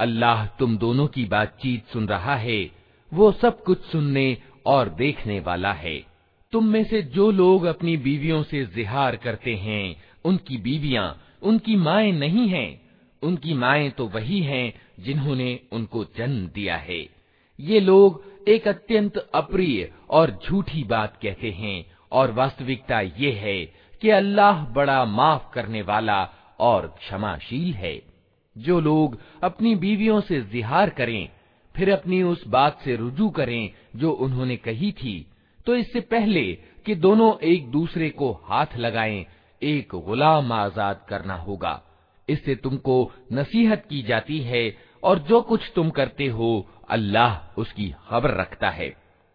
अल्लाह तुम दोनों की बातचीत सुन रहा है, वो सब कुछ सुनने और देखने वाला है। तुम में से जो लोग अपनी बीवियों से जिहार करते हैं, उनकी बीवियाँ, उनकी माएँ नहीं हैं। उनकी माएँ तो वही हैं जिन्होंने उनको जन्म दिया है। ये लोग एक अत्यंत अप्रिय और झूठी बात कहते हैं, और वास्तविकता ये है कि अल्लाह बड़ा माफ़ करने वाला और क्षमाशील है। जो लोग अपनी बीवियों से जिहार करें फिर अपनी उस बात से रुजू करें जो उन्होंने कही थी तो इससे पहले कि दोनों एक दूसरे को हाथ लगाएं एक गुलाम आजाद करना होगा इससे तुमको नसीहत की जाती है और जो कुछ तुम करते हो अल्लाह उसकी खबर रखता है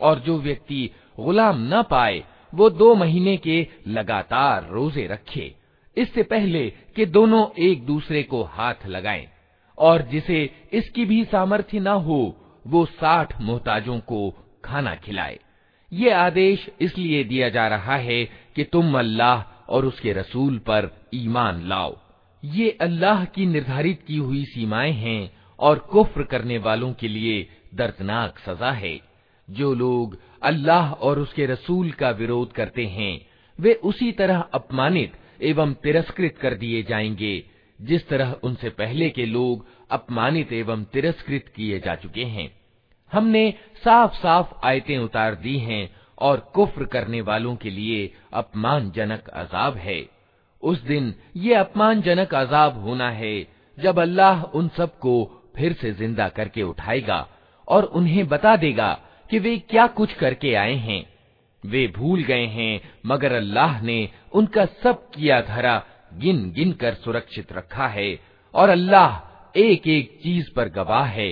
और जो व्यक्ति गुलाम न पाए वो दो महीने के लगातार रोजे रखे इससे पहले कि दोनों एक दूसरे को हाथ लगाएं और जिसे इसकी भी सामर्थ्य न हो वो साठ मोहताजों को खाना खिलाए ये आदेश इसलिए दिया जा रहा है कि तुम अल्लाह और उसके रसूल पर ईमान लाओ। ये अल्लाह की निर्धारित की हुई सीमाएँ हैं और कुफ्र करने वालों के लिए दर्दनाक सजा है। जो लोग अल्लाह और उसके रसूल का विरोध करते हैं, वे उसी तरह अपमानित एवं तिरस्कृत कर दिए जाएँगे, जिस तरह उनसे पहले के लोग अपमानित एवं तिरस्कृत किए जा चुके हैं। हमने साफ़ साफ़ आयतें उतार दी हैं और कुफ्र करने वालों के लिए अपमानजनक अजाब है। उस दिन ये अपमानजनक अजाब होना है जब अल्लाह उन सबको फिर से ज़िंदा करके उठाएगा और उन्हें बता देगा कि वे क्या कुछ करके आए हैं। वे भूल गए हैं, मगर अल्लाह ने उनका सब किया धरा गिन गिन कर सुरक्षित रखा है और अल्लाह एक एक चीज़ पर गवाह है।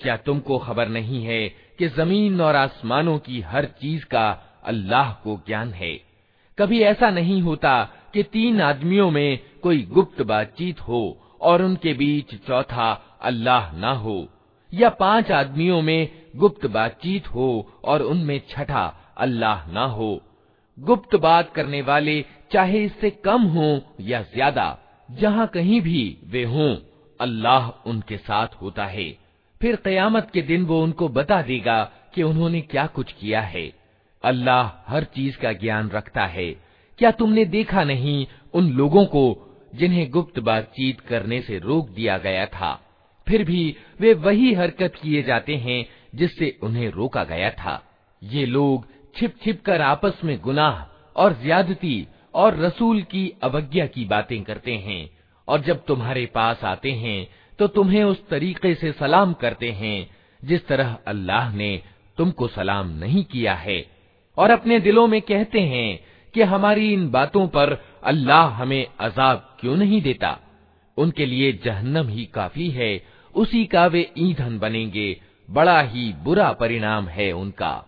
क्या तुमको खबर नहीं है कि ज़मीन और आसमानों की हर चीज़ का अल्लाह को ज्ञान है? कभी ऐसा नहीं होता कि तीन आदमियों में कोई गुप्त बातचीत हो और उनके बीच चौथा अल्लाह ना हो, या पाँच आदमियों में गुप्त बातचीत हो और उनमें छठा अल्लाह ना हो। गुप्त बात करने वाले, चाहे इससे कम हो या ज़्यादा, जहाँ कहीं भी वे हों, अल्लाह उनके साथ होता है। फिर कयामत के दिन वो उनको बता देगा कि उन्होंने क्या कुछ किया है। अल्लाह हर चीज़ का ज्ञान रखता है। क्या तुमने देखा नहीं उन लोगों को जिन्हें गुप्त बातचीत करने से रोक दिया गया था? फिर भी वे वही हरकत किए जाते हैं जिससे उन्हें रोका गया था। ये लोग छिप छिप कर आपस में गुनाह और ज्यादती और रसूल की अवज्ञा की बातें करते हैं और जब तुम्हारे पास आते हैं तो तुम्हें उस तरीके से सलाम करते हैं, जिस तरह अल्लाह ने तुमको सलाम नहीं किया है। और अपने दिलों में कहते हैं कि हमारी इन बातों पर अल्लाह हमें अजाब क्यों नहीं देता? उनके लिए जहन्नम ही काफ़ी है, उसी का वे ईंधन बनेंगे, बड़ा ही बुरा परिणाम है उनका।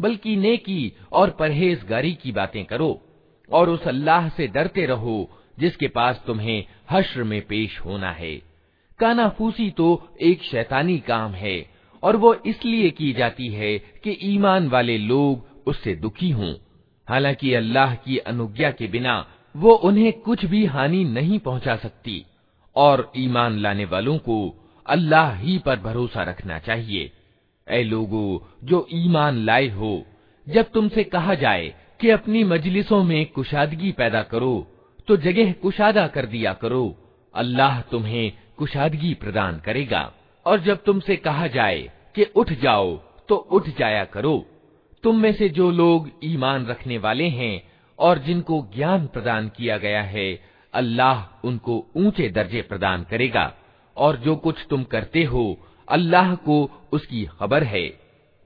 बल्कि नेकी और परहेजगारी की बातें करो और उस अल्लाह से डरते रहो, जिसके पास तुम्हें हश्र में पेश होना है। कानाफूसी तो एक शैतानी काम है, और वो इसलिए की जाती है कि ईमान वाले लोग उससे दुखी हों। हालाँकि अल्लाह की अनुज्ञा के बिना वो उन्हें कुछ भी हानि नहीं पहुँचा सकती, और ईमान लाने वालों को अल्लाह ही पर भरोसा रखना चाहिए। ऐ लोगो, जो ईमान लाए हो, जब तुमसे कहा जाए कि अपनी मजलिसों में कुशादगी पैदा करो तो जगह कुशादा कर दिया करो। अल्लाह तुम्हें कुशादगी प्रदान करेगा। और जब तुमसे कहा जाए कि उठ जाओ तो उठ जाया करो। तुम में से जो लोग ईमान रखने वाले हैं, और जिनको ज्ञान प्रदान किया गया है, अल्लाह उनको ऊँचे दर्जे प्रदान करेगा। और जो कुछ तुम करते हो अल्लाह को उसकी खबर है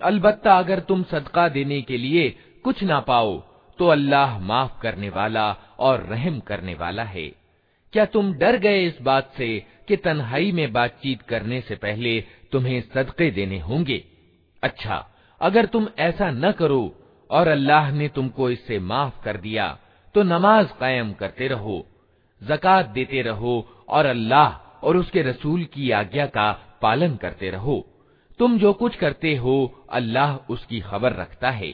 अलबत्ता अगर तुम सदका देने के लिए कुछ ना पाओ तो अल्लाह माफ़ करने वाला और रहम करने वाला है। क्या तुम डर गए इस बात से कि तन्हाई में बातचीत करने से पहले तुम्हें सदके देने होंगे? अच्छा अगर तुम ऐसा न करो और अल्लाह ने तुमको इससे माफ़ कर दिया तो नमाज़ कायम करते रहो, जक़ात देते रहो और अल्लाह और उसके रसूल की आज्ञा का पालन करते रहो। तुम जो कुछ करते हो अल्लाह उसकी खबर रखता है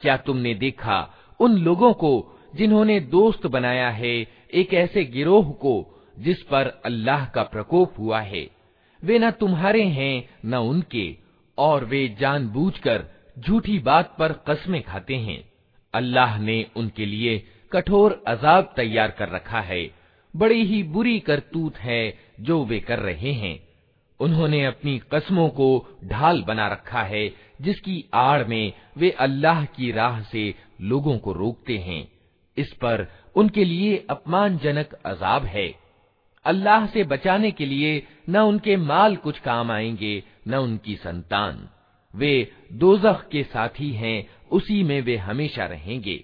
क्या तुमने देखा उन लोगों को जिन्होंने दोस्त बनाया है एक ऐसे गिरोह को जिस पर अल्लाह का प्रकोप हुआ है वे न तुम्हारे हैं न उनके और वे जानबूझकर झूठी बात पर कस्में खाते हैं अल्लाह ने उनके लिए कठोर अजाब तैयार कर रखा है। बड़ी ही बुरी करतूत है जो वे कर रहे हैं। उन्होंने अपनी कस्मों को ढाल बना रखा है, जिसकी आड़ में वे अल्लाह की राह से लोगों को रोकते हैं। इस पर उनके लिए अपमानजनक अजाब है। अल्लाह से बचाने के लिए न उनके माल कुछ काम आएँगे, न उनकी संतान। वे दोजख के साथी हैं, उसी में वे हमेशा रहेंगे।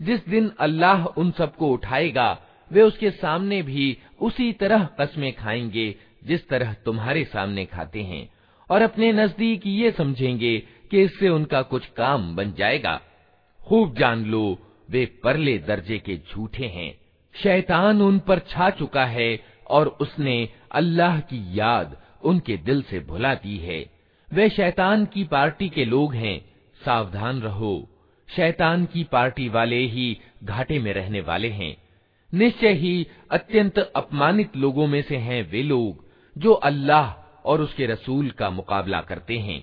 जिस दिन अल्लाह उन सबको उठाएगा वे उसके सामने भी उसी तरह कस्में खाएंगे जिस तरह तुम्हारे सामने खाते हैं और अपने नज़दीक ये समझेंगे कि इससे उनका कुछ काम बन जाएगा। खूब जान लो, वे परले दर्जे के झूठे हैं। शैतान उन पर छा चुका है और उसने अल्लाह की याद उनके दिल से भुला दी है। वे शैतान की पार्टी के लोग हैं, सावधान रहो। शैतान की पार्टी वाले ही घाटे में रहने वाले हैं। निश्चय ही अत्यंत अपमानित लोगों में से हैं वे लोग। जो अल्लाह और उसके रसूल का मुकाबला करते हैं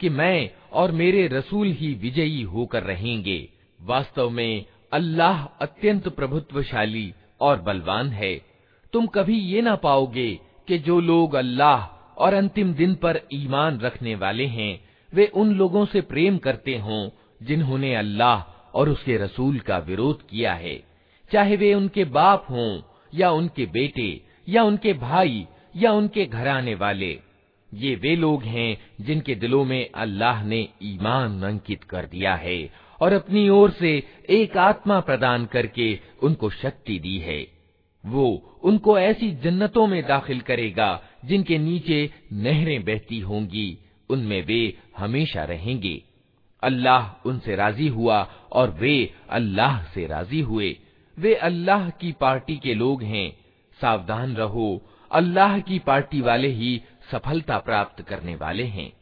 कि मैं और मेरे रसूल ही विजयी होकर रहेंगे। वास्तव में अल्लाह अत्यंत प्रभुत्वशाली और बलवान है। तुम कभी ये ना पाओगे कि जो लोग अल्लाह और अंतिम दिन पर ईमान रखने वाले हैं, वे उन लोगों से प्रेम करते हों जिन्होंने अल्लाह और उसके रसूल का विरोध किया है। चाहे वे उनके बाप हों या उनके बेटे या उनके भाई या उनके घराने वाले ये वे लोग हैं जिनके दिलों में अल्लाह ने ईमान अंकित कर दिया है और अपनी ओर से एक आत्मा प्रदान करके उनको शक्ति दी है। वो उनको ऐसी जन्नतों में दाखिल करेगा जिनके नीचे नहरें बहती होंगी। उनमें वे हमेशा रहेंगे। अल्लाह उनसे राज़ी हुआ और वे अल्लाह से राज़ी हुए। वे अल्लाह की पार्टी के लोग हैं। सावधान रहो। अल्लाह की पार्टी वाले ही सफलता प्राप्त करने वाले हैं।